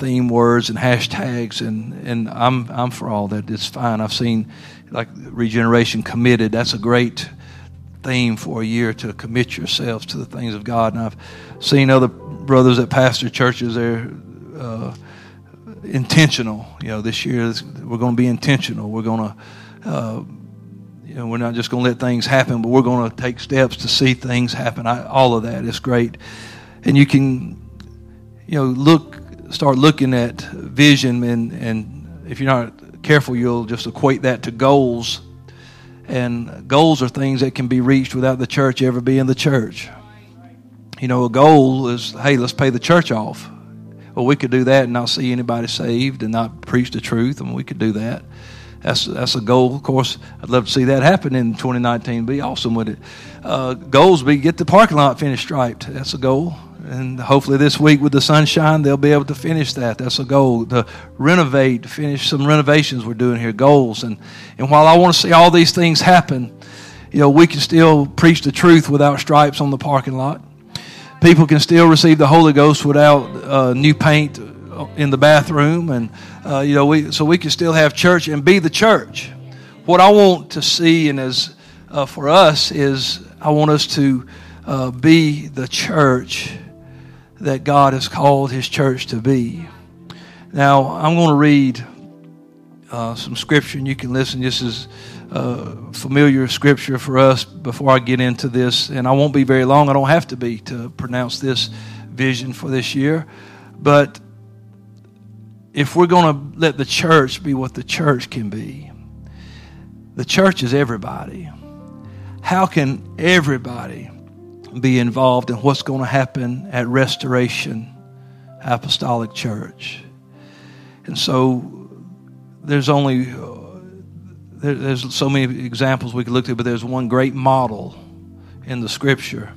theme words and hashtags, and, and I'm, I'm for all that. It's fine. I've seen like regeneration committed. That's a great theme for a year to commit yourselves to the things of God. And I've seen other brothers at pastor churches, they're uh, intentional. You know, this year we're going to be intentional. We're going to, uh, you know, we're not just going to let things happen, but we're going to take steps to see things happen. I, all of that is great. And you can, you know, look, start looking at vision, and, and if you're not careful, you'll just equate that to goals and goals are things that can be reached without the church ever being the church. You know, a goal is, hey, let's pay the church off. Well, we could do that and not see anybody saved and not preach the truth, I and mean, we could do that. That's that's a goal. Of course, I'd love to see that happen in 2019. Be awesome with it. Uh, goals be get the parking lot finished striped. That's a goal and hopefully this week with the sunshine they'll be able to finish that. That's a goal to renovate finish some renovations we're doing here goals. And and while i want to see all these things happen you know we can still preach the truth without stripes on the parking lot. People can still receive the holy ghost without uh, new paint in the bathroom. And uh, you know we so we can still have church and be the church. What i want to see and as uh, for us is i want us to uh, be the church that God has called His church to be. Now, I'm going to read uh, some scripture, and you can listen. This is uh, familiar scripture for us before I get into this, and I won't be very long. I don't have to be to pronounce this vision for this year. But if we're going to let the church be what the church can be, the church is everybody. How can everybody be involved in what's going to happen at Restoration Apostolic Church. And so there's only uh, there, there's so many examples we could look at, but there's one great model in the Scripture,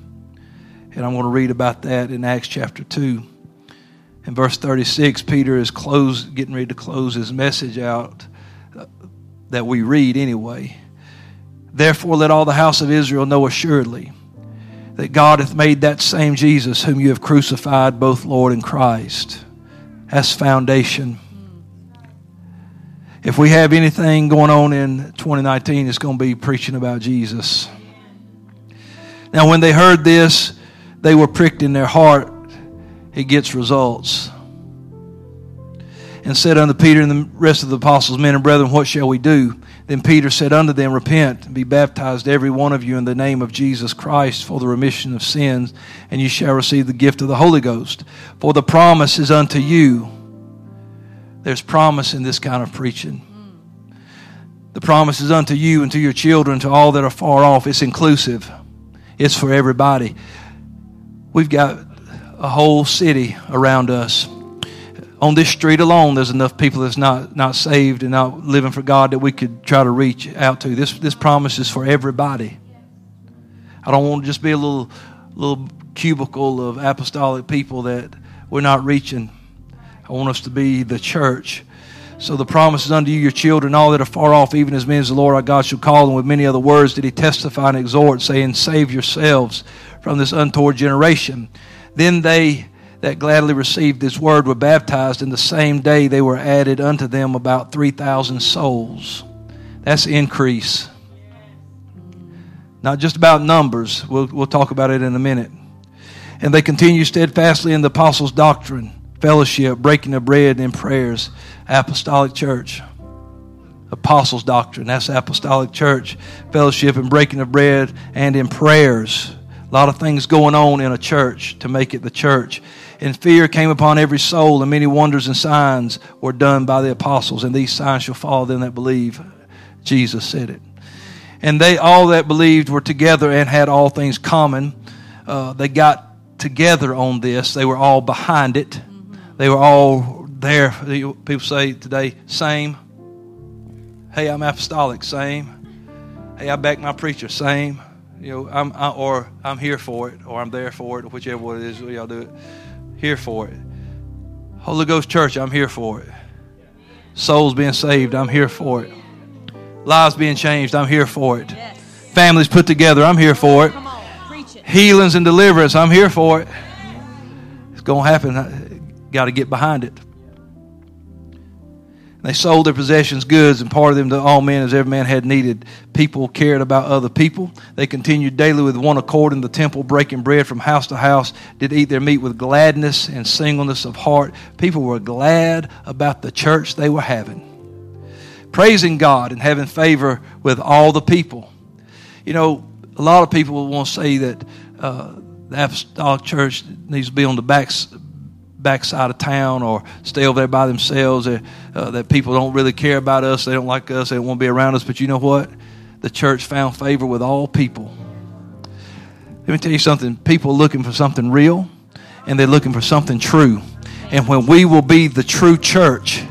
and I'm going to read about that in Acts chapter two. In verse 36, Peter is close, getting ready to close his message out uh, that we read anyway. Therefore, let all the house of Israel know assuredly that God hath made that same Jesus whom you have crucified, both Lord and Christ. That's foundation. If we have anything going on in 2019, it's going to be preaching about Jesus. Now, when they heard this, they were pricked in their heart. It gets results. And said unto Peter and the rest of the apostles, Men and brethren, what shall we do? Then Peter said unto them, Repent and be baptized, every one of you, in the name of Jesus Christ for the remission of sins, and you shall receive the gift of the Holy Ghost. For the promise is unto you. There's promise in this kind of preaching. The promise is unto you and to your children, to all that are far off. It's inclusive, it's for everybody. We've got a whole city around us on this street alone, there's enough people that's not, not saved and not living for God that we could try to reach out to. This, this promise is for everybody. I don't want to just be a little, little cubicle of apostolic people that we're not reaching. I want us to be the church. So the promise is unto you, your children, all that are far off, even as many as the Lord our God shall call them. With many other words did he testify and exhort, saying, Save yourselves from this untoward generation. Then they that gladly received this word were baptized, and the same day they were added unto them about 3,000 souls. That's increase. Not just about numbers. We'll, we'll talk about it in a minute. And they continued steadfastly in the apostles' doctrine, fellowship, breaking of bread, and prayers. Apostolic church. Apostles' doctrine. That's apostolic church. Fellowship and breaking of bread and in prayers. A lot of things going on in a church to make it the church. And fear came upon every soul, and many wonders and signs were done by the apostles. And these signs shall follow them that believe. Jesus said it. And they all that believed were together and had all things common. Uh, they got together on this. They were all behind it. They were all there. People say today, same. Hey, I'm apostolic, same. Hey, I back my preacher, same. You know, I'm I, or I'm here for it, or I'm there for it, or whichever one it is. Y'all do it here for it. Holy Ghost Church, I'm here for it. Souls being saved, I'm here for it. Lives being changed, I'm here for it. Yes. Families put together, I'm here for it. it. Healings and deliverance, I'm here for it. It's going to happen. Got to get behind it. They sold their possessions, goods, and parted them to all men as every man had needed. People cared about other people. They continued daily with one accord in the temple, breaking bread from house to house, did eat their meat with gladness and singleness of heart. People were glad about the church they were having, praising God and having favor with all the people. You know, a lot of people will want to say that uh, the apostolic church needs to be on the backs backside of town or stay over there by themselves, or, uh, that people don't really care about us, they don't like us, they won't be around us. But you know what? The church found favor with all people. Let me tell you something people looking for something real, and they're looking for something true. And when we will be the true church,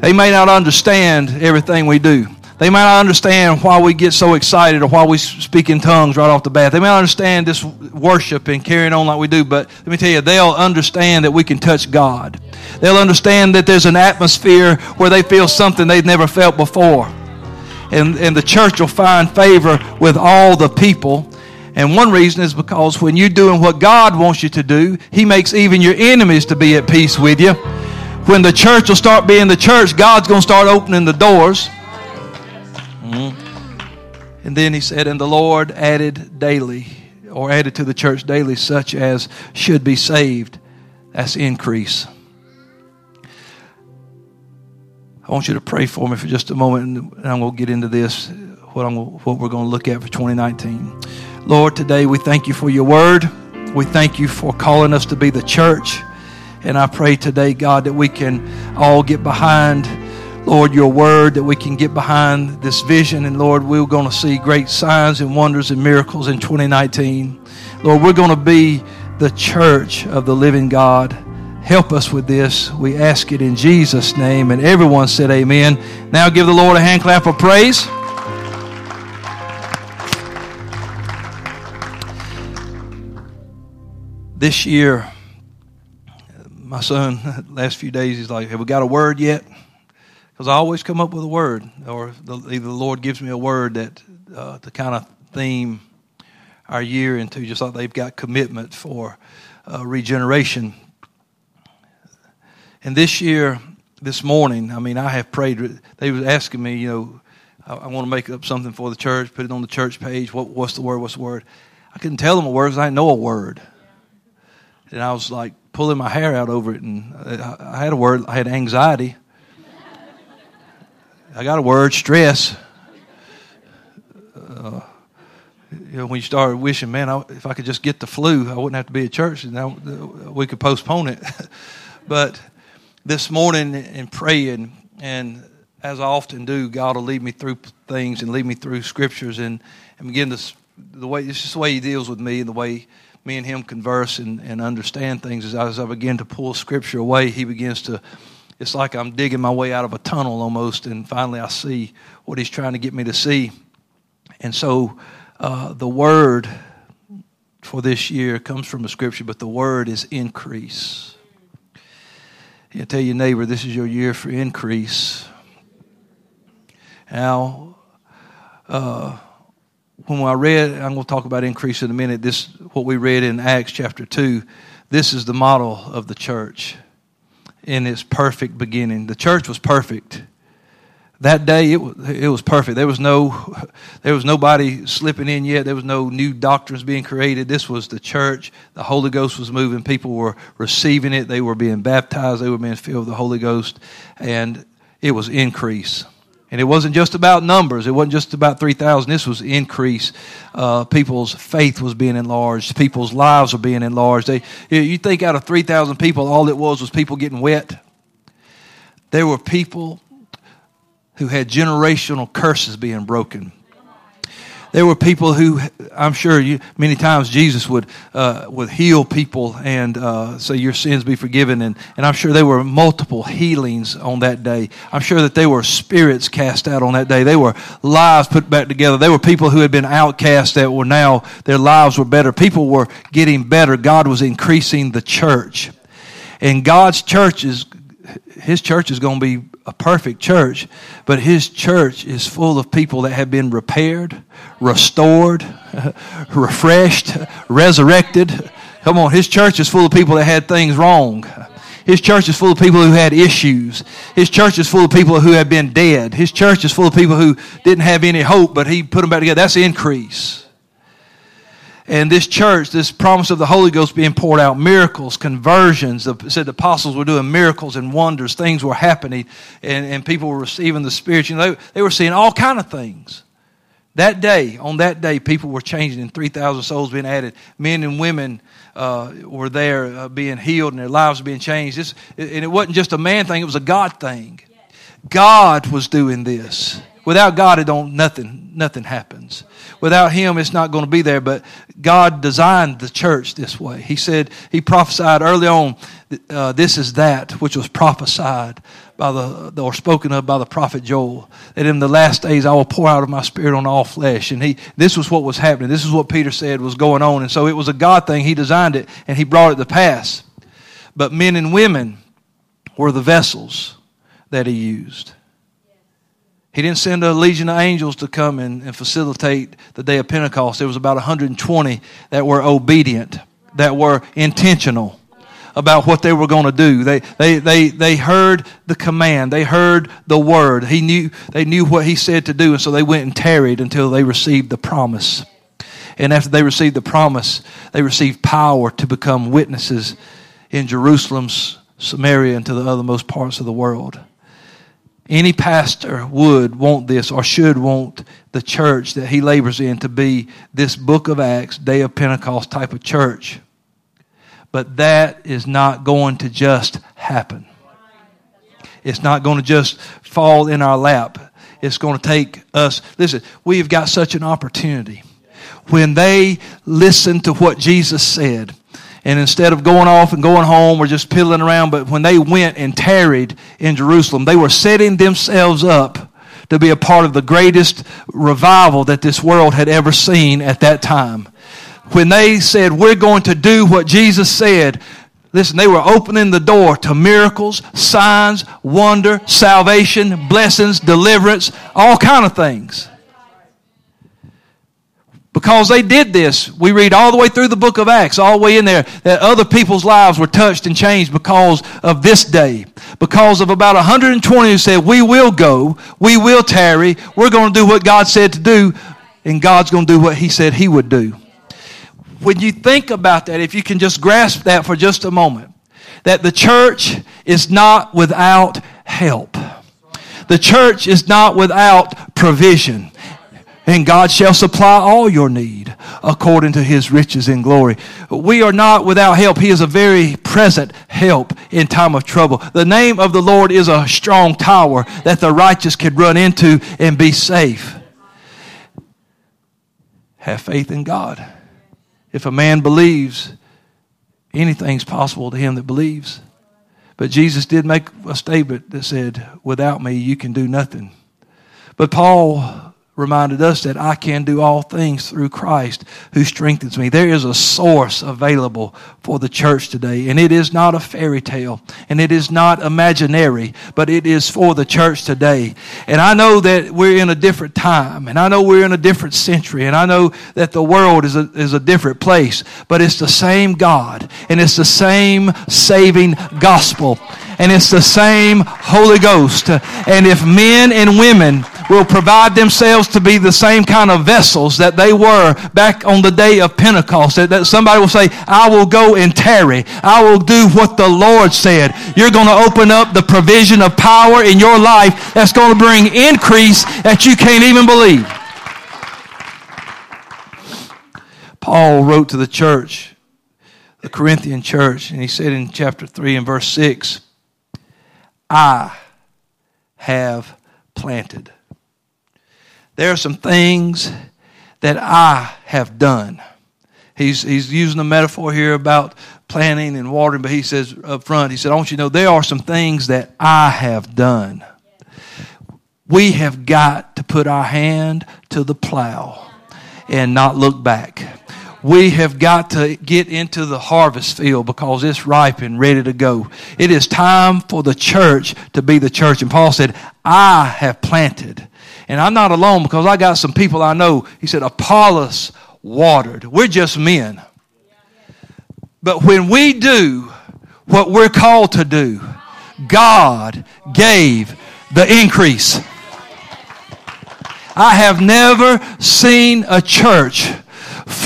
they may not understand everything we do. They might not understand why we get so excited or why we speak in tongues right off the bat. They may not understand this worship and carrying on like we do, but let me tell you, they'll understand that we can touch God. They'll understand that there's an atmosphere where they feel something they've never felt before. And, and the church will find favor with all the people. And one reason is because when you're doing what God wants you to do, He makes even your enemies to be at peace with you. When the church will start being the church, God's going to start opening the doors. Mm-hmm. And then he said, And the Lord added daily, or added to the church daily, such as should be saved. That's increase. I want you to pray for me for just a moment, and I'm going to get into this, what, I'm, what we're going to look at for 2019. Lord, today we thank you for your word. We thank you for calling us to be the church. And I pray today, God, that we can all get behind Lord, your word that we can get behind this vision. And Lord, we're going to see great signs and wonders and miracles in 2019. Lord, we're going to be the church of the living God. Help us with this. We ask it in Jesus' name. And everyone said, Amen. Now give the Lord a hand clap of praise. This year, my son, last few days, he's like, Have we got a word yet? Because I always come up with a word, or the, either the Lord gives me a word that uh, to kind of theme our year into, just like they've got commitment for uh, regeneration. And this year, this morning, I mean, I have prayed. They were asking me, you know, I, I want to make up something for the church, put it on the church page. What, what's the word? What's the word? I couldn't tell them a word because I didn't know a word. And I was like pulling my hair out over it, and I, I had a word. I had anxiety. I got a word stress. Uh, you know, when you start wishing, man, I, if I could just get the flu, I wouldn't have to be at church, and now we could postpone it. but this morning in praying, and as I often do, God will lead me through things and lead me through scriptures, and, and begin to the way it's just the way He deals with me, and the way me and Him converse and, and understand things. As I, as I begin to pull Scripture away, He begins to it's like I'm digging my way out of a tunnel almost, and finally I see what he's trying to get me to see. And so uh, the word for this year comes from a scripture, but the word is increase. You tell your neighbor, this is your year for increase. Now, uh, when I read, I'm going to talk about increase in a minute. This, what we read in Acts chapter 2, this is the model of the church in its perfect beginning. The church was perfect. That day, it was, it was perfect. There was no, there was nobody slipping in yet. There was no new doctrines being created. This was the church. The Holy Ghost was moving. People were receiving it. They were being baptized. They were being filled with the Holy Ghost, and it was increase. And it wasn't just about numbers. It wasn't just about 3,000. This was increase. Uh, people's faith was being enlarged. People's lives were being enlarged. They, you think out of 3,000 people, all it was was people getting wet. There were people who had generational curses being broken. There were people who, I'm sure, you, many times Jesus would uh, would heal people and uh, say, "Your sins be forgiven." And, and I'm sure there were multiple healings on that day. I'm sure that there were spirits cast out on that day. They were lives put back together. There were people who had been outcast that were now their lives were better. People were getting better. God was increasing the church, and God's church is His church is going to be a perfect church, but his church is full of people that have been repaired, restored, refreshed, resurrected. Come on, his church is full of people that had things wrong. His church is full of people who had issues. His church is full of people who have been dead. His church is full of people who didn't have any hope, but He put them back together. That's increase. And this church, this promise of the Holy Ghost being poured out, miracles, conversions. The, said the apostles were doing miracles and wonders. Things were happening, and, and people were receiving the Spirit. You know, they, they were seeing all kind of things. That day, on that day, people were changing and 3,000 souls being added. Men and women uh, were there uh, being healed and their lives being changed. This, and it wasn't just a man thing, it was a God thing. God was doing this. Without God, it don't nothing nothing happens. Without Him, it's not going to be there. But God designed the church this way. He said He prophesied early on. Uh, this is that which was prophesied by the or spoken of by the prophet Joel. That in the last days I will pour out of my spirit on all flesh. And he this was what was happening. This is what Peter said was going on. And so it was a God thing. He designed it and He brought it to pass. But men and women were the vessels that He used. He didn't send a legion of angels to come and, and facilitate the day of Pentecost. There was about 120 that were obedient, that were intentional about what they were going to do. They, they, they, they heard the command. They heard the word. He knew, they knew what he said to do, and so they went and tarried until they received the promise. And after they received the promise, they received power to become witnesses in Jerusalem's Samaria, and to the othermost parts of the world. Any pastor would want this or should want the church that he labors in to be this book of Acts, day of Pentecost type of church. But that is not going to just happen. It's not going to just fall in our lap. It's going to take us. Listen, we've got such an opportunity. When they listen to what Jesus said, and instead of going off and going home or just piddling around, but when they went and tarried in Jerusalem, they were setting themselves up to be a part of the greatest revival that this world had ever seen at that time. When they said, We're going to do what Jesus said, listen, they were opening the door to miracles, signs, wonder, salvation, blessings, deliverance, all kind of things. Because they did this, we read all the way through the book of Acts, all the way in there, that other people's lives were touched and changed because of this day. Because of about 120 who said, We will go, we will tarry, we're going to do what God said to do, and God's going to do what He said He would do. When you think about that, if you can just grasp that for just a moment, that the church is not without help. The church is not without provision and God shall supply all your need according to his riches in glory. We are not without help. He is a very present help in time of trouble. The name of the Lord is a strong tower that the righteous can run into and be safe. Have faith in God. If a man believes, anything's possible to him that believes. But Jesus did make a statement that said, Without me, you can do nothing. But Paul reminded us that I can do all things through Christ who strengthens me. There is a source available for the church today, and it is not a fairy tale, and it is not imaginary, but it is for the church today. And I know that we're in a different time, and I know we're in a different century, and I know that the world is a, is a different place, but it's the same God, and it's the same saving gospel, and it's the same Holy Ghost. And if men and women will provide themselves to be the same kind of vessels that they were back on the day of Pentecost. That, that somebody will say, I will go and tarry. I will do what the Lord said. You're going to open up the provision of power in your life that's going to bring increase that you can't even believe. Paul wrote to the church, the Corinthian church, and he said in chapter 3 and verse 6, I have planted. There are some things that I have done. He's, he's using a metaphor here about planting and watering, but he says up front, he said, I want you to know there are some things that I have done. We have got to put our hand to the plow and not look back. We have got to get into the harvest field because it's ripe and ready to go. It is time for the church to be the church. And Paul said, I have planted and I'm not alone because I got some people I know. He said, Apollos watered. We're just men. But when we do what we're called to do, God gave the increase. I have never seen a church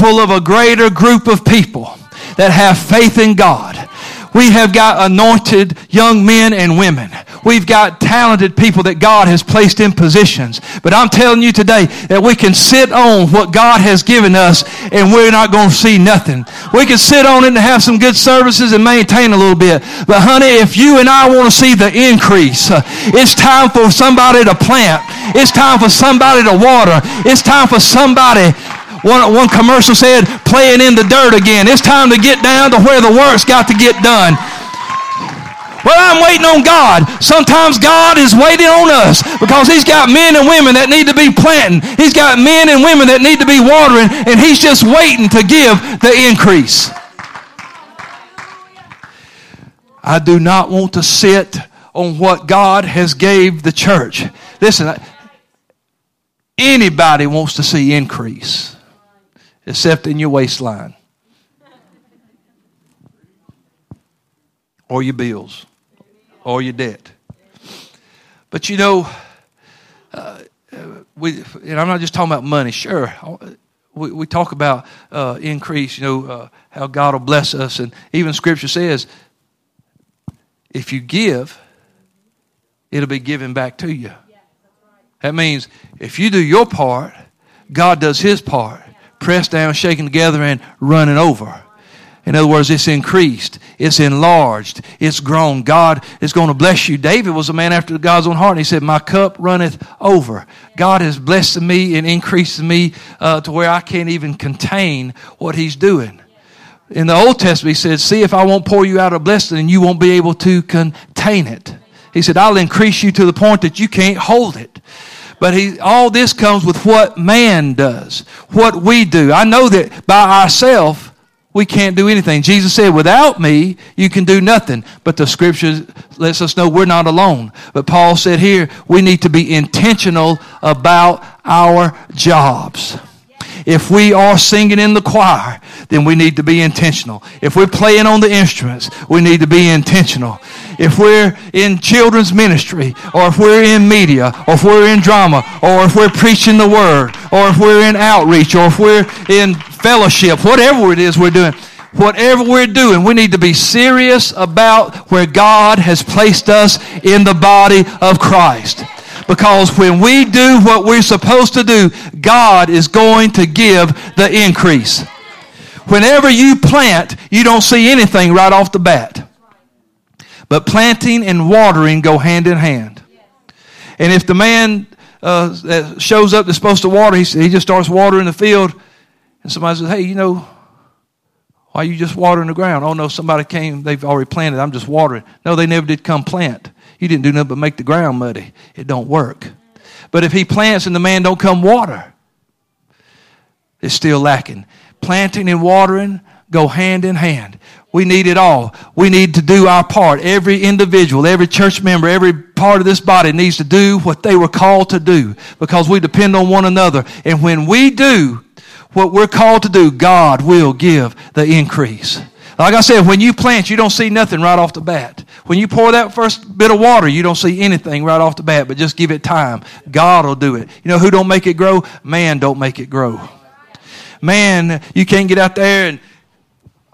full of a greater group of people that have faith in God we have got anointed young men and women. We've got talented people that God has placed in positions. But I'm telling you today that we can sit on what God has given us and we're not going to see nothing. We can sit on it and have some good services and maintain a little bit. But honey, if you and I want to see the increase, it's time for somebody to plant. It's time for somebody to water. It's time for somebody one, one commercial said, playing in the dirt again. It's time to get down to where the work's got to get done. Well, I'm waiting on God. Sometimes God is waiting on us because He's got men and women that need to be planting. He's got men and women that need to be watering, and He's just waiting to give the increase. I do not want to sit on what God has gave the church. Listen, anybody wants to see increase except in your waistline or your bills or your debt. But you know, uh, we, and I'm not just talking about money. Sure, we, we talk about uh, increase, you know, uh, how God will bless us. And even Scripture says, if you give, it'll be given back to you. That means if you do your part, God does his part pressed down, shaken together, and running over. In other words, it's increased, it's enlarged, it's grown. God is going to bless you. David was a man after God's own heart, and he said, My cup runneth over. God has blessed me and increased me uh, to where I can't even contain what He's doing. In the Old Testament, He said, See if I won't pour you out a blessing and you won't be able to contain it. He said, I'll increase you to the point that you can't hold it. But he, all this comes with what man does, what we do. I know that by ourselves, we can't do anything. Jesus said, without me, you can do nothing. But the scripture lets us know we're not alone. But Paul said here, we need to be intentional about our jobs. If we are singing in the choir, then we need to be intentional. If we're playing on the instruments, we need to be intentional. If we're in children's ministry, or if we're in media, or if we're in drama, or if we're preaching the word, or if we're in outreach, or if we're in fellowship, whatever it is we're doing, whatever we're doing, we need to be serious about where God has placed us in the body of Christ. Because when we do what we're supposed to do, God is going to give the increase. Whenever you plant, you don't see anything right off the bat. But planting and watering go hand in hand. And if the man uh, that shows up that's supposed to water, he, he just starts watering the field, and somebody says, Hey, you know, why are you just watering the ground? Oh, no, somebody came, they've already planted, I'm just watering. No, they never did come plant. You didn't do nothing but make the ground muddy. It don't work. But if he plants and the man don't come water, it's still lacking. Planting and watering go hand in hand. We need it all. We need to do our part. Every individual, every church member, every part of this body needs to do what they were called to do because we depend on one another. And when we do what we're called to do, God will give the increase. Like I said, when you plant, you don't see nothing right off the bat. When you pour that first bit of water, you don't see anything right off the bat, but just give it time. God will do it. You know who don't make it grow? Man don't make it grow. Man, you can't get out there and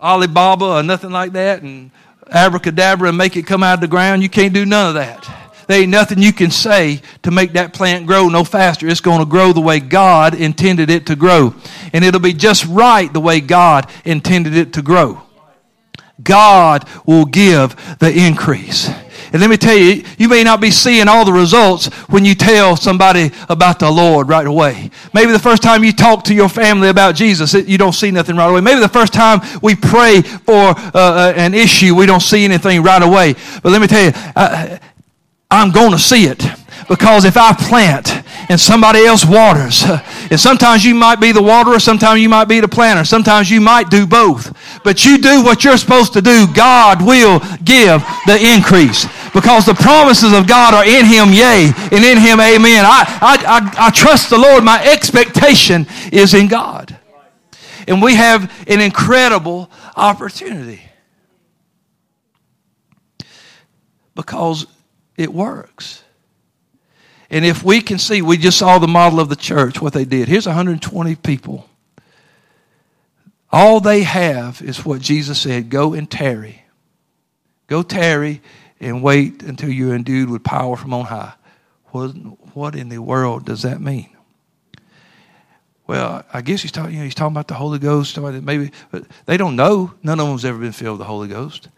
Alibaba or nothing like that and abracadabra and make it come out of the ground. You can't do none of that. There ain't nothing you can say to make that plant grow no faster. It's going to grow the way God intended it to grow. And it'll be just right the way God intended it to grow. God will give the increase. And let me tell you, you may not be seeing all the results when you tell somebody about the Lord right away. Maybe the first time you talk to your family about Jesus, you don't see nothing right away. Maybe the first time we pray for uh, uh an issue, we don't see anything right away. But let me tell you, I, I'm going to see it. Because if I plant and somebody else waters, and sometimes you might be the waterer, sometimes you might be the planter, sometimes you might do both. But you do what you're supposed to do, God will give the increase. Because the promises of God are in Him, yea, and in Him, amen. I, I, I, I trust the Lord. My expectation is in God. And we have an incredible opportunity. because it works. And if we can see, we just saw the model of the church, what they did. Here's 120 people. All they have is what Jesus said go and tarry. Go tarry and wait until you're endued with power from on high. What, in the world does that mean? Well, I guess he's talking. You know, he's talking about the Holy Ghost. Maybe, they don't know. None of them's ever been filled with the Holy Ghost.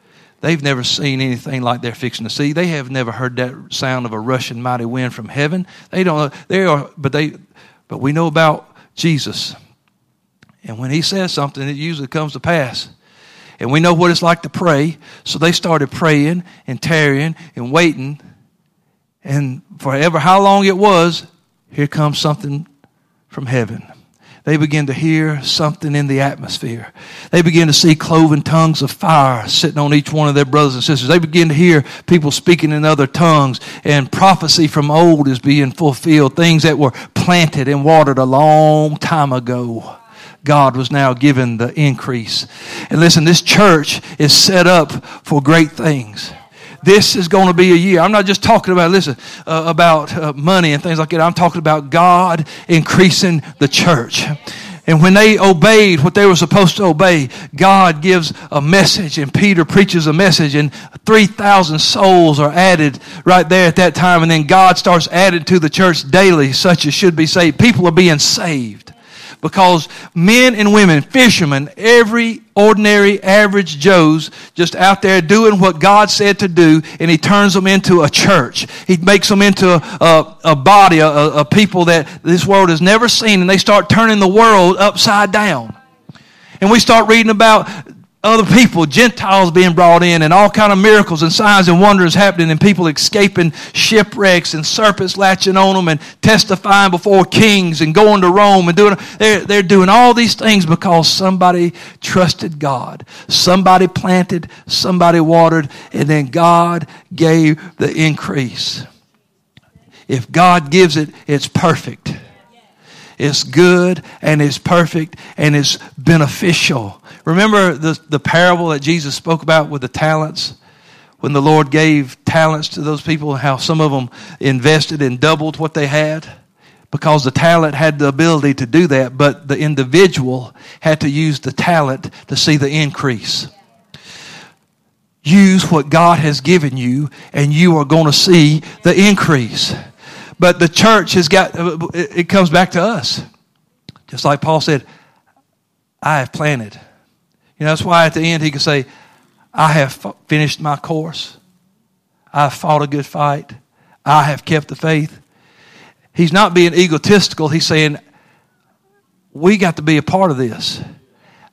They've never seen anything like they're fixing to see. They have never heard that sound of a rushing mighty wind from heaven. They don't. They are, but they, but we know about Jesus, and when He says something, it usually comes to pass. And we know what it's like to pray. So they started praying and tarrying and waiting. And forever, how long it was, here comes something from heaven they begin to hear something in the atmosphere. They begin to see cloven tongues of fire sitting on each one of their brothers and sisters. They begin to hear people speaking in other tongues, and prophecy from old is being fulfilled. Things that were planted and watered a long time ago. God was now given the increase. And listen, this church is set up for great things this is going to be a year. I'm not just talking about, listen, uh, about uh, money and things like that. I'm talking about God increasing the church. And when they obeyed what they were supposed to obey, God gives a message and Peter preaches a message and 3,000 souls are added right there at that time. And then God starts adding to the church daily, such as should be saved. People are being saved because men and women, fishermen, every ordinary, average Joes just out there doing what God said to do, and He turns them into a church. He makes them into a, a, a body, a, a people that this world has never seen, and they start turning the world upside down. And we start reading about other people, Gentiles being brought in, and all kind of miracles and signs and wonders happening, and people escaping shipwrecks and serpents latching on them, and testifying before kings and going to Rome and doing. They're, they're doing all these things because somebody trusted God. Somebody planted, somebody watered, and then God gave the increase. If God gives it, it's perfect. It's good and it's perfect and it's beneficial. Remember the, the parable that Jesus spoke about with the talents? When the Lord gave talents to those people, how some of them invested and doubled what they had? Because the talent had the ability to do that, but the individual had to use the talent to see the increase use what God has given you, and you are going to see the increase. But the church has got, it comes back to us. Just like Paul said, I have planted. You know, that's why at the end he could say, I have finished my course. I have fought a good fight. I have kept the faith. He's not being egotistical. He's saying, we got to be a part of this.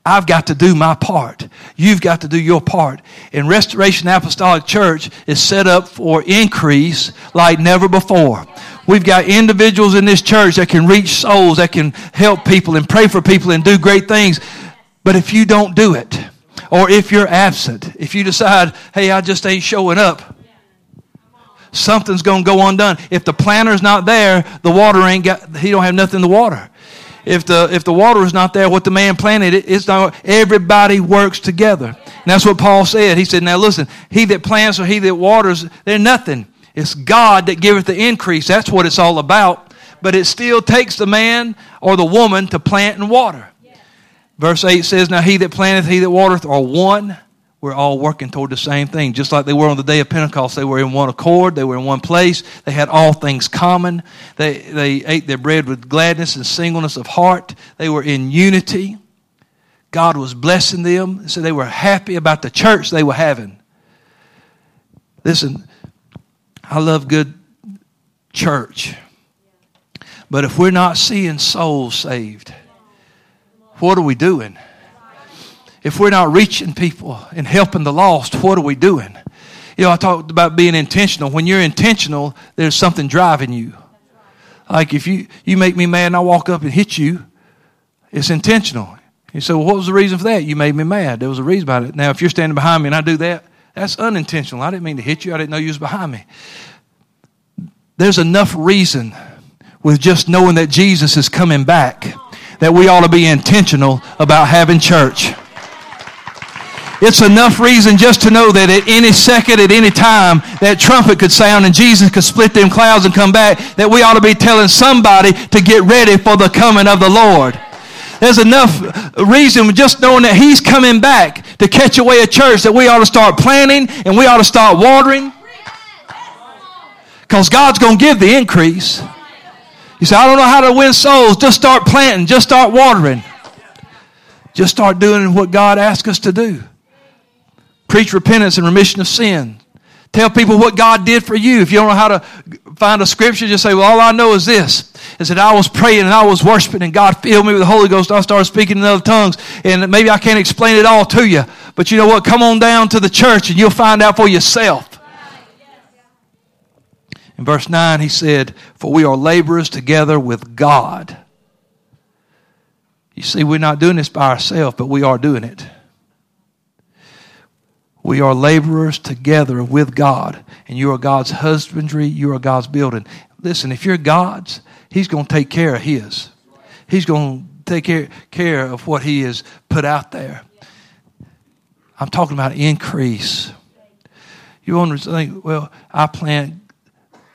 I've got to do my part. You've got to do your part. And Restoration Apostolic Church is set up for increase like never before. We've got individuals in this church that can reach souls, that can help people and pray for people and do great things. But if you don't do it, or if you're absent, if you decide, hey, I just ain't showing up, something's going to go undone. If the planter's not there, the water ain't got, he don't have nothing to water. If the, if the water is not there, what the man planted, it, it's not, everybody works together. And that's what Paul said. He said, now listen, he that plants or he that waters, they're nothing. It's God that giveth the increase. That's what it's all about. But it still takes the man or the woman to plant and water. Verse 8 says, Now he that planteth, he that watereth are one. We're all working toward the same thing. Just like they were on the day of Pentecost, they were in one accord, they were in one place, they had all things common. They, they ate their bread with gladness and singleness of heart. They were in unity. God was blessing them. So they were happy about the church they were having. Listen, I love good church. But if we're not seeing souls saved, what are we doing? If we're not reaching people and helping the lost, what are we doing? You know, I talked about being intentional. When you're intentional, there's something driving you. Like if you, you make me mad and I walk up and hit you, it's intentional. You say, well, what was the reason for that? You made me mad. There was a reason about it. Now, if you're standing behind me and I do that, that's unintentional. I didn't mean to hit you. I didn't know you was behind me. There's enough reason with just knowing that Jesus is coming back that we ought to be intentional about having church. It's enough reason just to know that at any second, at any time, that trumpet could sound and Jesus could split them clouds and come back, that we ought to be telling somebody to get ready for the coming of the Lord. There's enough reason just knowing that He's coming back to catch away a church that we ought to start planning and we ought to start watering. Because God's going to give the increase. You say, I don't know how to win souls. Just start planting. Just start watering. Just start doing what God asks us to do. Preach repentance and remission of sin. Tell people what God did for you. If you don't know how to find a scripture, just say, Well, all I know is this is that I was praying and I was worshiping and God filled me with the Holy Ghost. I started speaking in other tongues. And maybe I can't explain it all to you. But you know what? Come on down to the church and you'll find out for yourself. In verse 9, he said, For we are laborers together with God. You see, we're not doing this by ourselves, but we are doing it. We are laborers together with God, and you are God's husbandry, you are God's building. Listen, if you're God's, He's going to take care of His. He's going to take care, care of what He has put out there. I'm talking about increase. You want to think, well, I plant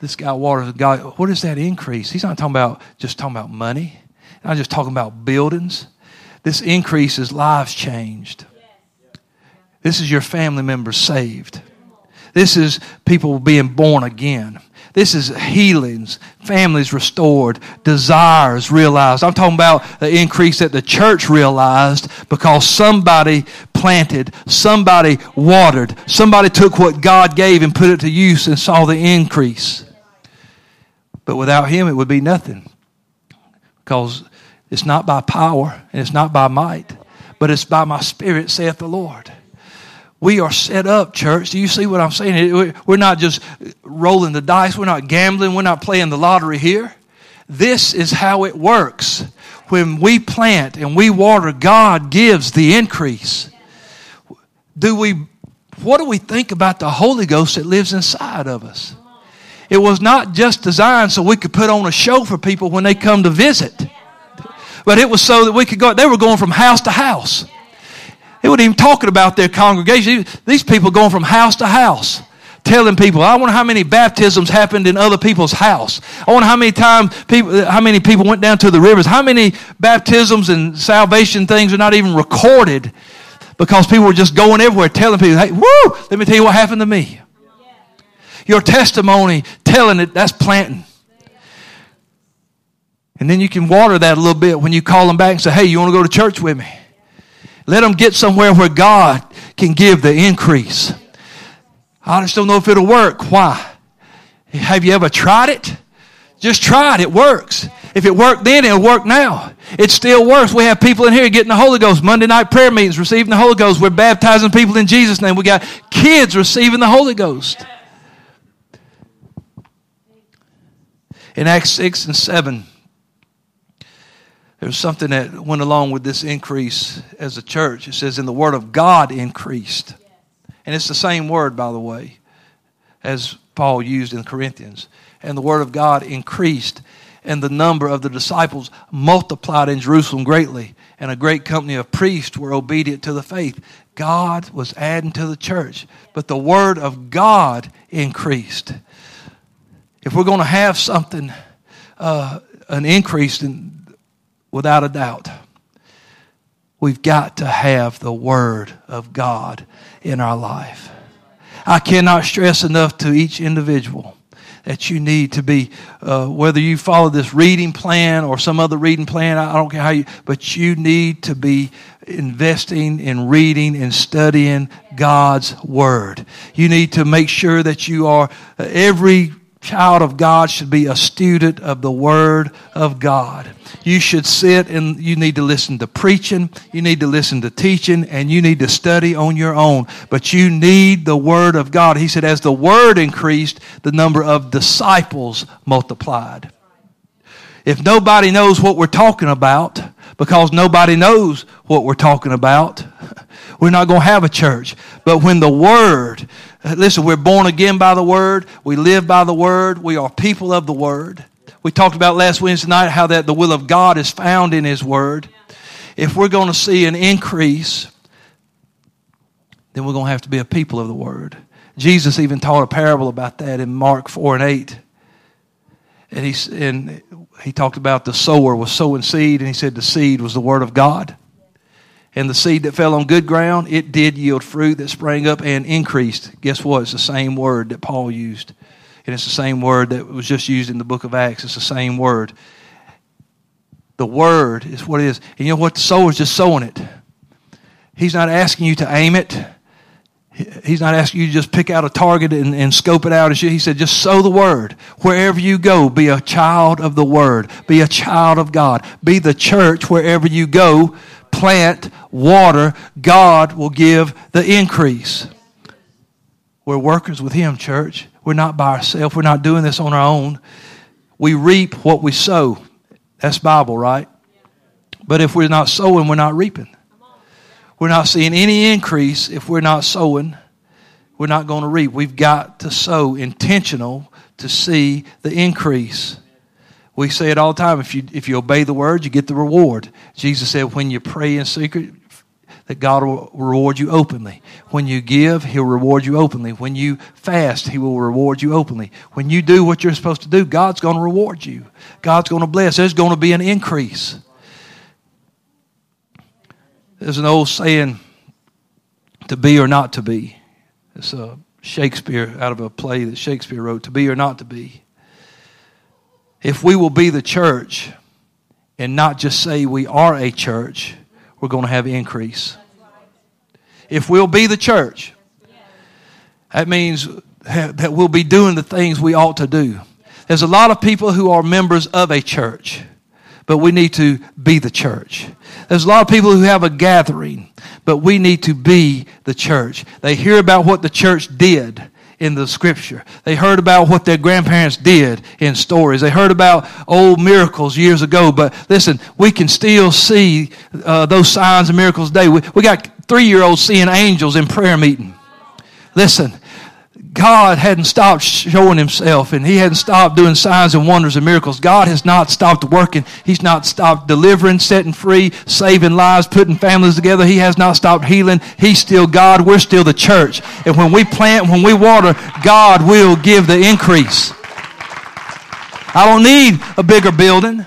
this guy waters God. What is that increase? He's not talking about just talking about money. Not just talking about buildings. This increase is lives changed. This is your family members saved. This is people being born again. This is healings, families restored, desires realized. I'm talking about the increase that the church realized because somebody planted, somebody watered, somebody took what God gave and put it to use and saw the increase. But without Him, it would be nothing because it's not by power and it's not by might, but it's by my spirit, saith the Lord. We are set up, church. Do you see what I'm saying? We're not just rolling the dice. We're not gambling. We're not playing the lottery here. This is how it works. When we plant and we water, God gives the increase. Do we, what do we think about the Holy Ghost that lives inside of us? It was not just designed so we could put on a show for people when they come to visit, but it was so that we could go, they were going from house to house. They weren't even talking about their congregation. These people going from house to house telling people. I wonder how many baptisms happened in other people's house. I wonder how many times people, how many people went down to the rivers. How many baptisms and salvation things are not even recorded because people were just going everywhere telling people, "Hey, woo! Let me tell you what happened to me." Your testimony telling it that's planting. And then you can water that a little bit when you call them back and say, "Hey, you want to go to church with me?" Let them get somewhere where God can give the increase. I just don't know if it'll work. Why? Have you ever tried it? Just try it. It works. If it worked then, it'll work now. It still works. We have people in here getting the Holy Ghost. Monday night prayer meetings, receiving the Holy Ghost. We're baptizing people in Jesus' name. We got kids receiving the Holy Ghost. In Acts 6 and 7, there's something that went along with this increase as a church. It says, in the word of God increased. And it's the same word, by the way, as Paul used in Corinthians. And the word of God increased, and the number of the disciples multiplied in Jerusalem greatly, and a great company of priests were obedient to the faith. God was adding to the church, but the word of God increased. If we're going to have something, uh, an increase in without a doubt. We've got to have the Word of God in our life. I cannot stress enough to each individual that you need to be, uh, whether you follow this reading plan or some other reading plan, I don't care how you, but you need to be investing in reading and studying God's Word. You need to make sure that you are, uh, every child of God should be a student of the Word of God. You should sit and you need to listen to preaching, you need to listen to teaching, and you need to study on your own. But you need the Word of God. He said, as the Word increased, the number of disciples multiplied. If nobody knows what we're talking about, because nobody knows what we're talking about, we're not going to have a church. But when the Word, listen, we're born again by the Word, we live by the Word, we are people of the Word. We talked about last Wednesday night how that the will of God is found in His Word. If we're going to see an increase, then we're going to have to be a people of the word. Jesus even taught a parable about that in Mark 4 and 8. And he, and he talked about the sower was sowing seed, and he said the seed was the word of God. And the seed that fell on good ground, it did yield fruit that sprang up and increased. Guess what? It's the same word that Paul used. And it's the same word that was just used in the book of Acts. It's the same word. The word is what it is. And you know what? The sower is just sowing it. He's not asking you to aim it. He's not asking you to just pick out a target and, and scope it out. He said, just sow the word. Wherever you go, be a child of the word. Be a child of God. Be the church wherever you go. Plant, water. God will give the increase. We're workers with Him, church. We're not by ourselves. We're not doing this on our own. We reap what we sow. That's Bible, right? But if we're not sowing, we're not reaping. We're not seeing any increase if we're not sowing. We're not going to reap. We've got to sow intentional to see the increase. We say it all the time. If you, if you obey the word, you get the reward. Jesus said, when you pray in secret, that God will reward you openly. When you give, He'll reward you openly. When you fast, He will reward you openly. When you do what you're supposed to do, God's going to reward you. God's going to bless. There's going to be an increase. There's an old saying, to be or not to be. It's a Shakespeare out of a play that Shakespeare wrote, to be or not to be. If we will be the church and not just say we are a church, we're going to have increase. If we'll be the church, that means that we'll be doing the things we ought to do. There's a lot of people who are members of a church, but we need to be the church. There's a lot of people who have a gathering, but we need to be the church. They hear about what the church did in the scripture. They heard about what their grandparents did in stories. They heard about old miracles years ago. But listen, we can still see uh, those signs and miracles today. We, we got three year olds seeing angels in prayer meeting. Listen, God hadn't stopped showing himself and he hadn't stopped doing signs and wonders and miracles. God has not stopped working. He's not stopped delivering, setting free, saving lives, putting families together. He has not stopped healing. He's still God. We're still the church. And when we plant, when we water, God will give the increase. I don't need a bigger building.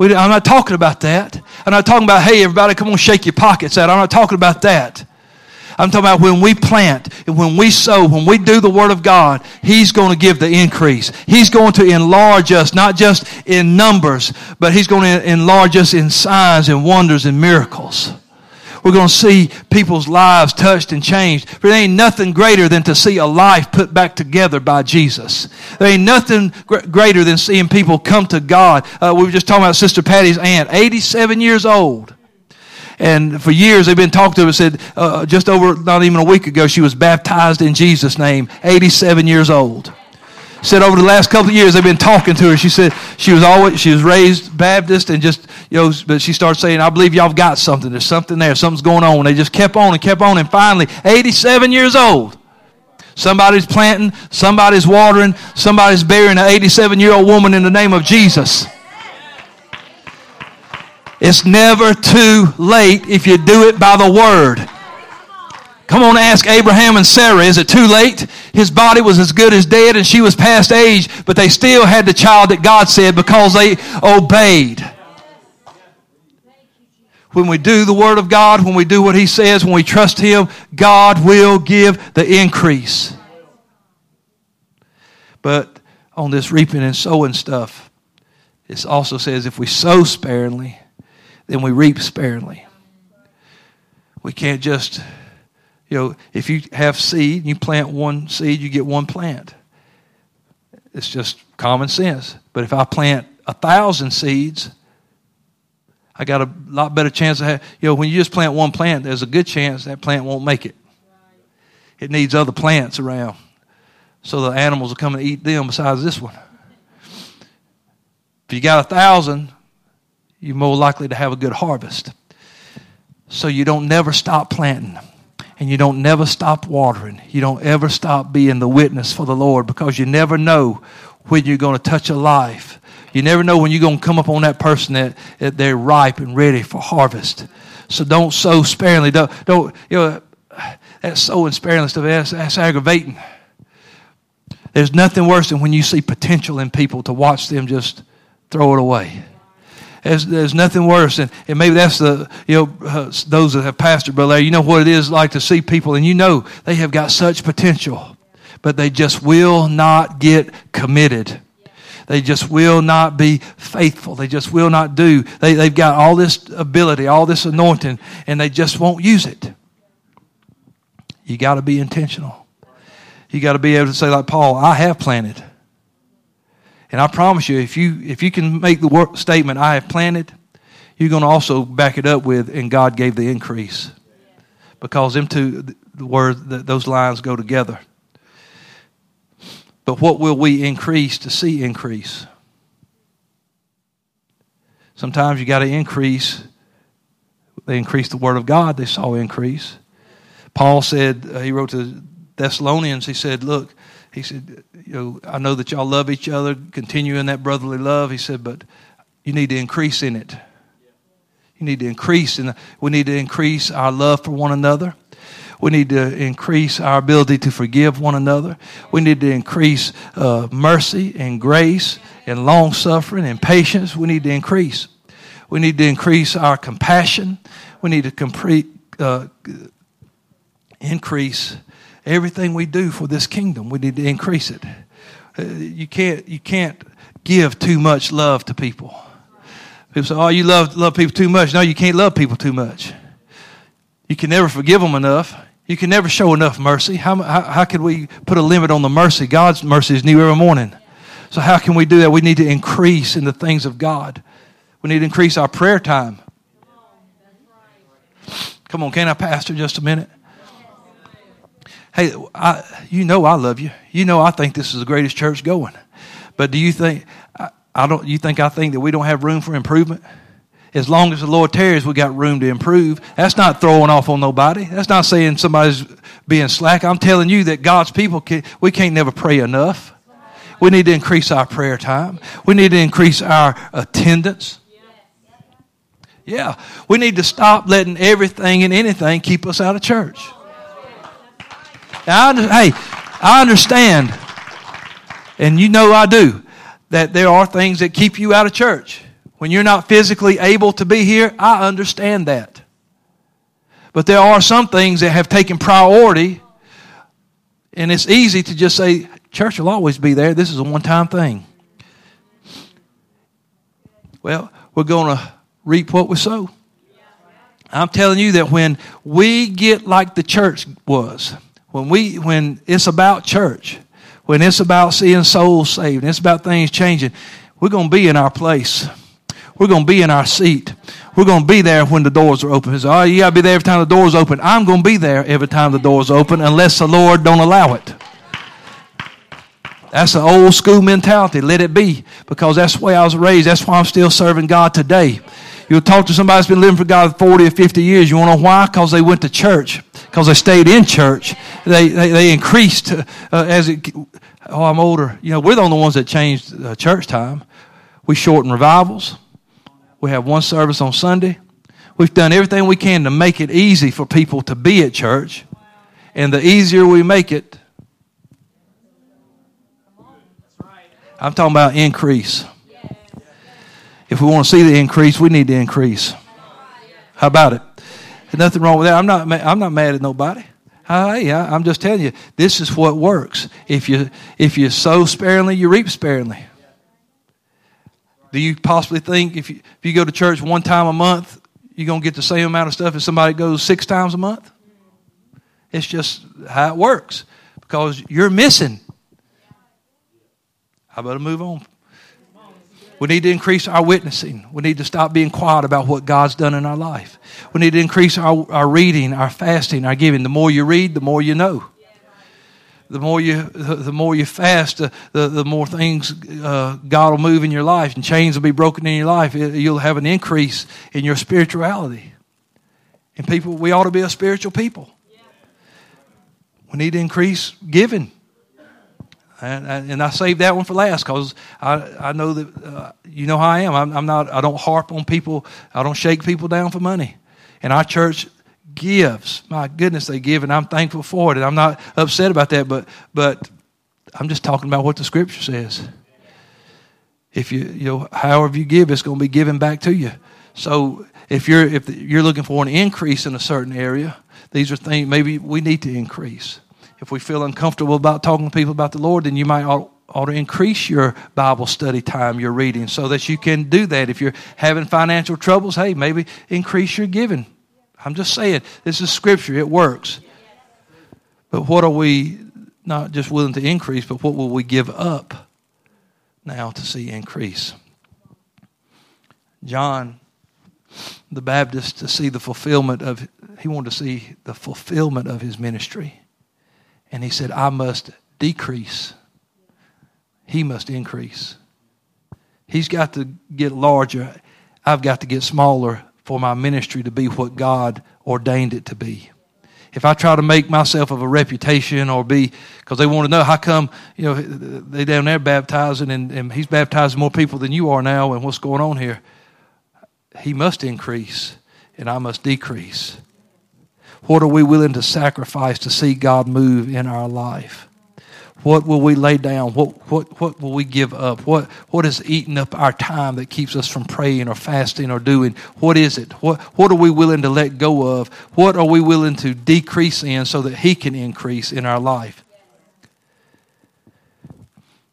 I'm not talking about that. I'm not talking about, hey, everybody, come on, shake your pockets out. I'm not talking about that. I'm talking about when we plant, when we sow, when we do the Word of God, He's going to give the increase. He's going to enlarge us, not just in numbers, but He's going to enlarge us in signs and wonders and miracles. We're going to see people's lives touched and changed. There ain't nothing greater than to see a life put back together by Jesus. There ain't nothing gr- greater than seeing people come to God. Uh, we were just talking about Sister Patty's aunt, 87 years old. And for years they've been talking to her. Said uh, just over not even a week ago she was baptized in Jesus' name. 87 years old. Said over the last couple of years they've been talking to her. She said she was always she was raised Baptist and just you know, but she started saying, "I believe y'all've got something. There's something there. Something's going on." They just kept on and kept on, and finally, 87 years old. Somebody's planting, somebody's watering, somebody's burying an 87 year old woman in the name of Jesus. It's never too late if you do it by the word. Come on, ask Abraham and Sarah, is it too late? His body was as good as dead and she was past age, but they still had the child that God said because they obeyed. When we do the Word of God, when we do what He says, when we trust Him, God will give the increase. But on this reaping and sowing stuff, it also says if we sow sparingly, then we reap sparingly. We can't just, you know, if you have seed, you plant one seed, you get one plant. It's just common sense. But if I plant a thousand seeds, I got a lot better chance of having, you know, when you just plant one plant, there's a good chance that plant won't make it. It needs other plants around. So the animals will come and eat them besides this one. If you got a thousand, you're more likely to have a good harvest. So you don't never stop planting and you don't never stop watering. You don't ever stop being the witness for the Lord because you never know when you're going to touch a life. You never know when you're going to come up on that person that, that they're ripe and ready for harvest. So don't sow sparingly. Don't, don't, you know, that's so unsparing stuff. That's, that's aggravating. There's nothing worse than when you see potential in people to watch them just throw it away. There's, there's nothing worse, and, and maybe that's the you know uh, those that have pastored Bel Air. You know what it is like to see people, and you know they have got such potential, but they just will not get committed. They just will not be faithful. They just will not do. They, they've got all this ability, all this anointing, and they just won't use it. You got to be intentional. You got to be able to say, like Paul, I have planted. And I promise you, if you if you can make the statement, "I have planted," you're going to also back it up with, "And God gave the increase," because them two the word those lines go together. But what will we increase to see increase? Sometimes you got to increase. They increased the word of God. They saw increase. Paul said uh, he wrote to Thessalonians. He said, "Look." He said, you know, I know that y'all love each other, continue in that brotherly love. He said, but you need to increase in it. You need to increase, and we need to increase our love for one another. We need to increase our ability to forgive one another. We need to increase uh, mercy and grace and long suffering and patience. We need to increase. We need to increase our compassion. We need to complete, uh, increase everything we do for this kingdom, we need to increase it. Uh, you can't, you can't give too much love to people. People say, oh, you love, love people too much. No, you can't love people too much. You can never forgive them enough. You can never show enough mercy. How, how, how we put a limit on the mercy? God's mercy is new every morning. So, how can we do that? We need to increase in the things of God. We need to increase our prayer time. Come on, can I pastor just a minute? Hey, I, you know I love you. You know I think this is the greatest church going. But do you think I, I don't? You think I think that we don't have room for improvement? As long as the Lord tarries, we got room to improve. That's not throwing off on nobody. That's not saying somebody's being slack. I'm telling you that God's people can, we can't never pray enough. We need to increase our prayer time. We need to increase our attendance. Yeah, we need to stop letting everything and anything keep us out of church. I, hey, I understand, and you know I do, that there are things that keep you out of church. When you're not physically able to be here, I understand that. But there are some things that have taken priority, and it's easy to just say, church will always be there. This is a one time thing. Well, we're going to reap what we sow. I'm telling you that when we get like the church was, when we when it's about church, when it's about seeing souls saved, and it's about things changing, we're going to be in our place. We're going to be in our seat. We're going to be there when the doors are open. Say, oh, you got to be there every time the doors open. I'm going to be there every time the doors open, unless the Lord don't allow it. That's an old school mentality. Let it be, because that's the way I was raised. That's why I'm still serving God today. You'll talk to somebody that's been living for God 40 or 50 years. You want to know why? Because they went to church. Because they stayed in church. They, they, they increased uh, as it, oh, I'm older. You know, we're the only ones that changed uh, church time. We shorten revivals. We have one service on Sunday. We've done everything we can to make it easy for people to be at church. And the easier we make it, I'm talking about increase. If we want to see the increase, we need to increase. How about it? There's nothing wrong with that. I'm not, I'm not mad at nobody. Hey, I'm just telling you, this is what works. If you, if you sow sparingly, you reap sparingly. Do you possibly think if you, if you go to church one time a month, you're going to get the same amount of stuff as somebody goes six times a month? It's just how it works because you're missing. How about to move on? We need to increase our witnessing. We need to stop being quiet about what God's done in our life. We need to increase our, our reading, our fasting, our giving. The more you read, the more you know. The more you, the more you fast, the, the, the more things uh, God will move in your life, and chains will be broken in your life. You'll have an increase in your spirituality. And people, we ought to be a spiritual people. We need to increase giving. And, and I saved that one for last because I, I know that uh, you know how I am. I'm, I'm, not. I don't harp on people. I don't shake people down for money. And our church gives. My goodness, they give, and I'm thankful for it. And I'm not upset about that, but but I'm just talking about what the scripture says. If you you know, however you give, it's going to be given back to you. So if you're if you're looking for an increase in a certain area, these are things maybe we need to increase. If we feel uncomfortable about talking to people about the Lord, then you might ought, ought to increase your Bible study time, your reading, so that you can do that. If you're having financial troubles, hey, maybe increase your giving. I'm just saying, this is scripture, it works. But what are we not just willing to increase, but what will we give up now to see increase? John the Baptist to see the fulfillment of, he wanted to see the fulfillment of his ministry. And he said, I must decrease, he must increase. He's got to get larger. I've got to get smaller for my ministry to be what God ordained it to be. If I try to make myself of a reputation or be, because they want to know how come, you know, they down there baptizing and, and he's baptizing more people than you are now and what's going on here. He must increase and I must decrease. What are we willing to sacrifice to see God move in our life? What will we lay down? What, what, what will we give up? What, what is eating up our time that keeps us from praying or fasting or doing? What is it? What, what are we willing to let go of? What are we willing to decrease in so that He can increase in our life?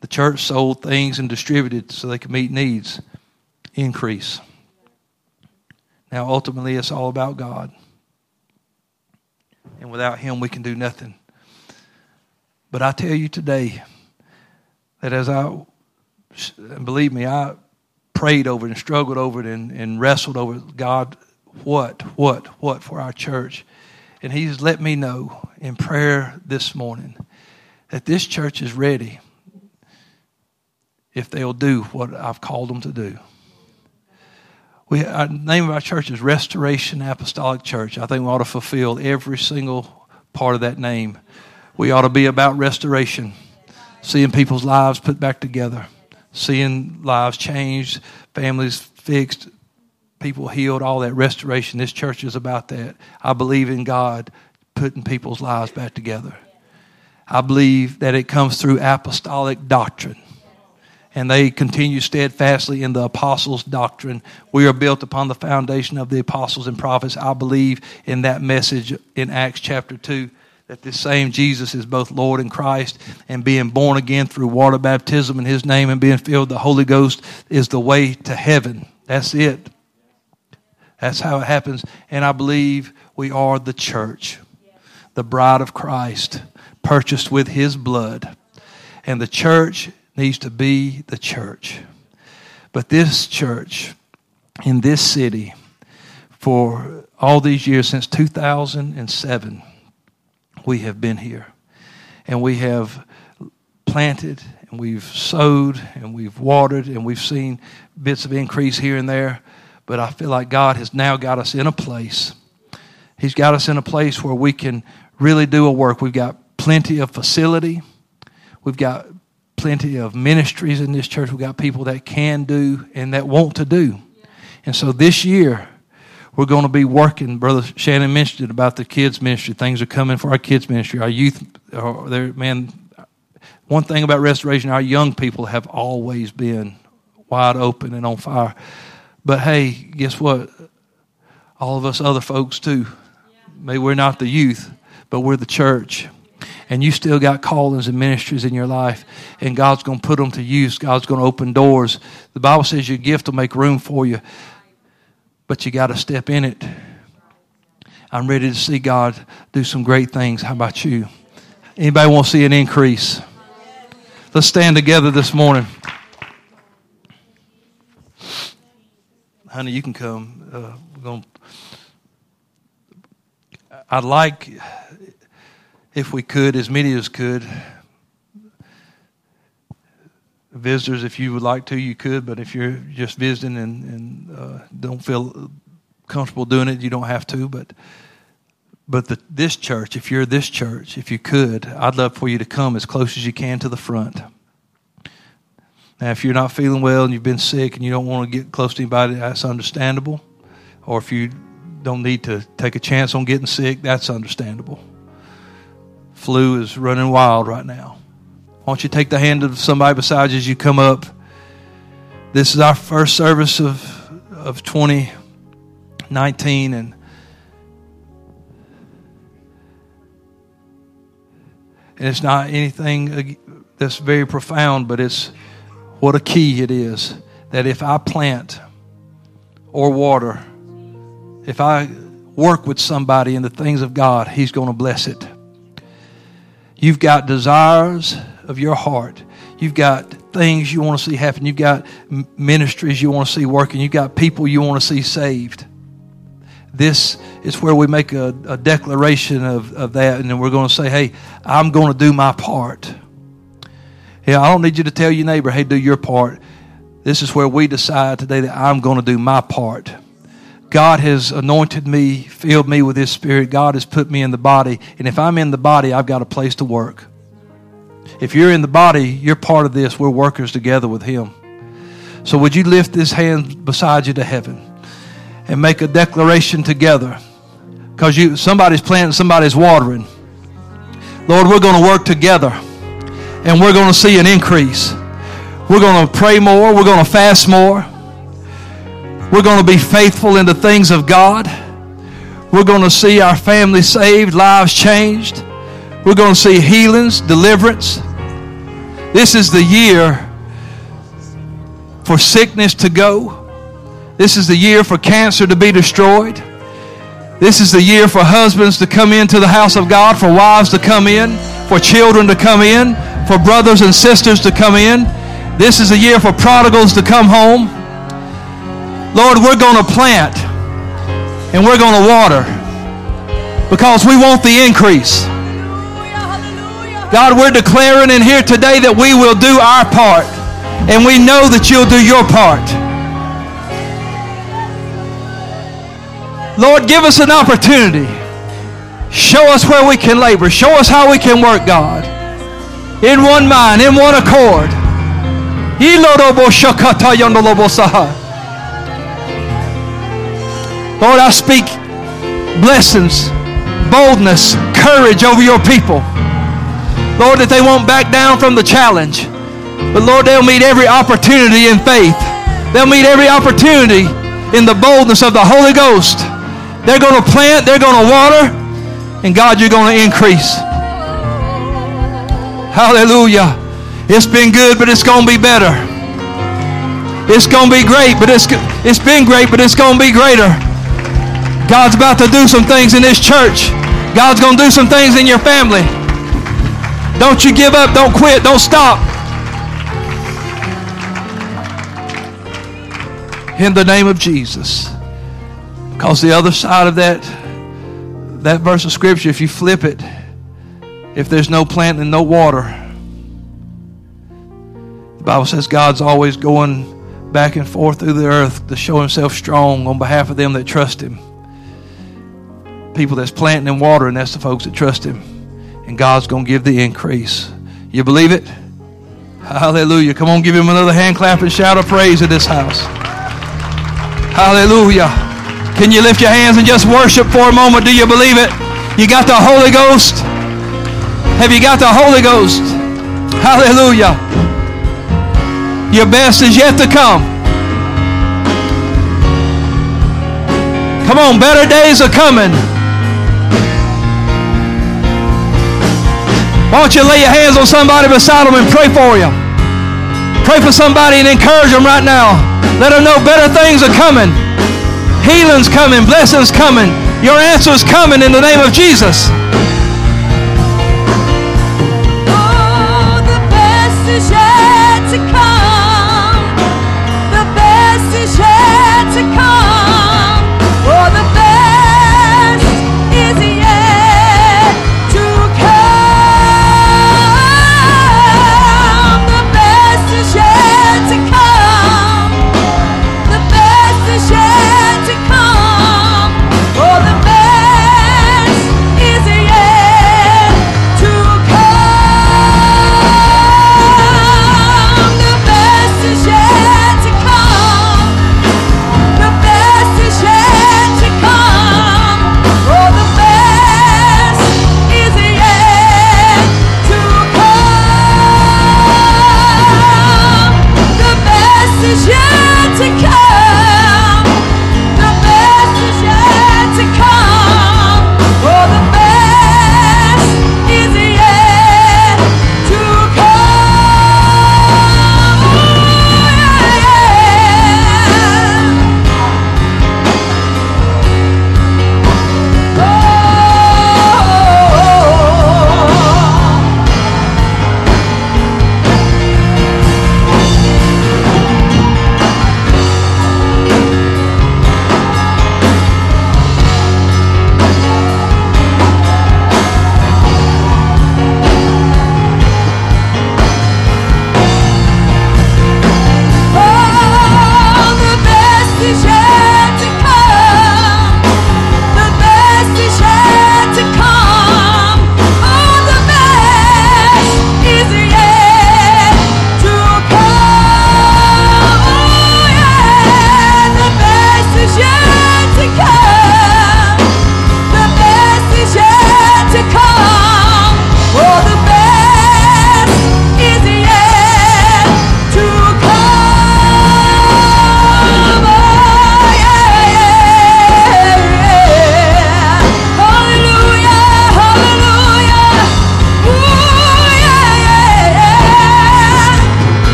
The church sold things and distributed so they could meet needs. Increase. Now, ultimately, it's all about God. And without Him, we can do nothing. But I tell you today that as I, believe me, I prayed over it and struggled over it and, and wrestled over it. God, what, what, what for our church? And He's let me know in prayer this morning that this church is ready if they'll do what I've called them to do. We, our name of our church is Restoration Apostolic Church. I think we ought to fulfill every single part of that name. We ought to be about restoration, seeing people's lives put back together, seeing lives changed, families fixed, people healed, all that restoration. This church is about that. I believe in God putting people's lives back together. I believe that it comes through apostolic doctrine and they continue steadfastly in the apostles' doctrine. We are built upon the foundation of the apostles and prophets. I believe in that message in Acts chapter 2 that this same Jesus is both Lord and Christ, and being born again through water baptism in His name and being filled with the Holy Ghost is the way to heaven. That's it. That's how it happens. And I believe we are the church, the bride of Christ, purchased with His blood. And the church needs to be the church. But this church in this city, for all these years since 2007, we have been here. And we have planted and we've sowed and we've watered and we've seen bits of increase here and there. But I feel like God has now got us in a place. He's got us in a place where we can really do a work. We've got plenty of facility. We've got plenty of ministries in this church. We've got people that can do and that want to do. And so this year, we're going to be working. Brother Shannon mentioned about the kids' ministry. Things are coming for our kids' ministry. Our youth, uh, are man, one thing about restoration, our young people have always been wide open and on fire. But hey, guess what? All of us other folks too. Maybe we're not the youth, but we're the church and you still got callings and ministries in your life, and God's going to put them to use. God's going to open doors. The Bible says your gift will make room for you, but you got to step in it. I'm ready to see God do some great things. How about you? Anybody want to see an increase? Let's stand together this morning. Honey, you can come. Uh, we're going I'd like if we could, as many as could. Visitors, if you would like to, you could, but if you're just visiting and, and uh, don't feel comfortable doing it, you don't have to. But but the, this church, if you're this church, if you could, I'd love for you to come as close as you can to the front. Now, if you're not feeling well and you've been sick and you don't want to get close to anybody, that's understandable. Or if you don't need to take a chance on getting sick, that's understandable. Flu is running wild right now. Why don't you take the hand of somebody beside you as you come up? This is our first service of, of 2019, and and it's not anything that's very profound, but it's what a key it is that if I plant or water, if I work with somebody in the things of God, He's going to bless it. You've got desires of your heart. You've got things you want to see happen. You've got ministries you want to see working. You've got people you want to see saved. This is where we make a, a declaration of, of that, and then we're going to say, hey, I'm going to do my part. Yeah, I don't need you to tell your neighbor, hey, do your part. This is where we decide today that I'm going to do my part. God has anointed me, filled me with His Spirit. God has put me in the body. And if I'm in the body, I've got a place to work. If you're in the body, you're part of this. We're workers together with Him. So would you lift this hand beside you to heaven and make a declaration together? Because you somebody's planting, somebody's watering. Lord, we're going to work together and we're going to see an increase. We're going to pray more. We're going to fast more. We're going to be faithful in the things of God. We're going to see our family saved, lives changed. We're going to see healings, deliverance. This is the year for sickness to go. This is the year for cancer to be destroyed. This is the year for husbands to come into the house of God, for wives to come in, for children to come in, for brothers and sisters to come in. This is the year for prodigals to come home. Lord, we're going to plant and we're going to water because we want the increase. God, we're declaring in here today that we will do our part and we know that you'll do your part. Lord, give us an opportunity. Show us where we can labor. Show us how we can work, God. In one mind, in one accord. Lord, I speak blessings, boldness, courage over your people. Lord, that they won't back down from the challenge. But Lord, they'll meet every opportunity in faith. They'll meet every opportunity in the boldness of the Holy Ghost. They're going to plant, they're going to water, and God, you're going to increase. Hallelujah. It's been good, but it's going to be better. It's going to be great, but it's, it's been great, but it's going to be greater. God's about to do some things in this church. God's going to do some things in your family. Don't you give up. Don't quit. Don't stop. In the name of Jesus. Because the other side of that, that verse of scripture, if you flip it, if there's no plant and no water, the Bible says God's always going back and forth through the earth to show himself strong on behalf of them that trust him people that's planting and watering, that's the folks that trust Him. And God's going to give the increase. You believe it? Hallelujah. Come on, give Him another hand clap and shout of praise in this house. Hallelujah. Can you lift your hands and just worship for a moment? Do you believe it? You got the Holy Ghost? Have you got the Holy Ghost? Hallelujah. Your best is yet to come. Come on, better days are coming. Why don't you lay your hands on somebody beside them and pray for you? Pray for somebody and encourage them right now. Let them know better things are coming. Healing's coming. Blessing's coming. Your answer's coming in the name of Jesus.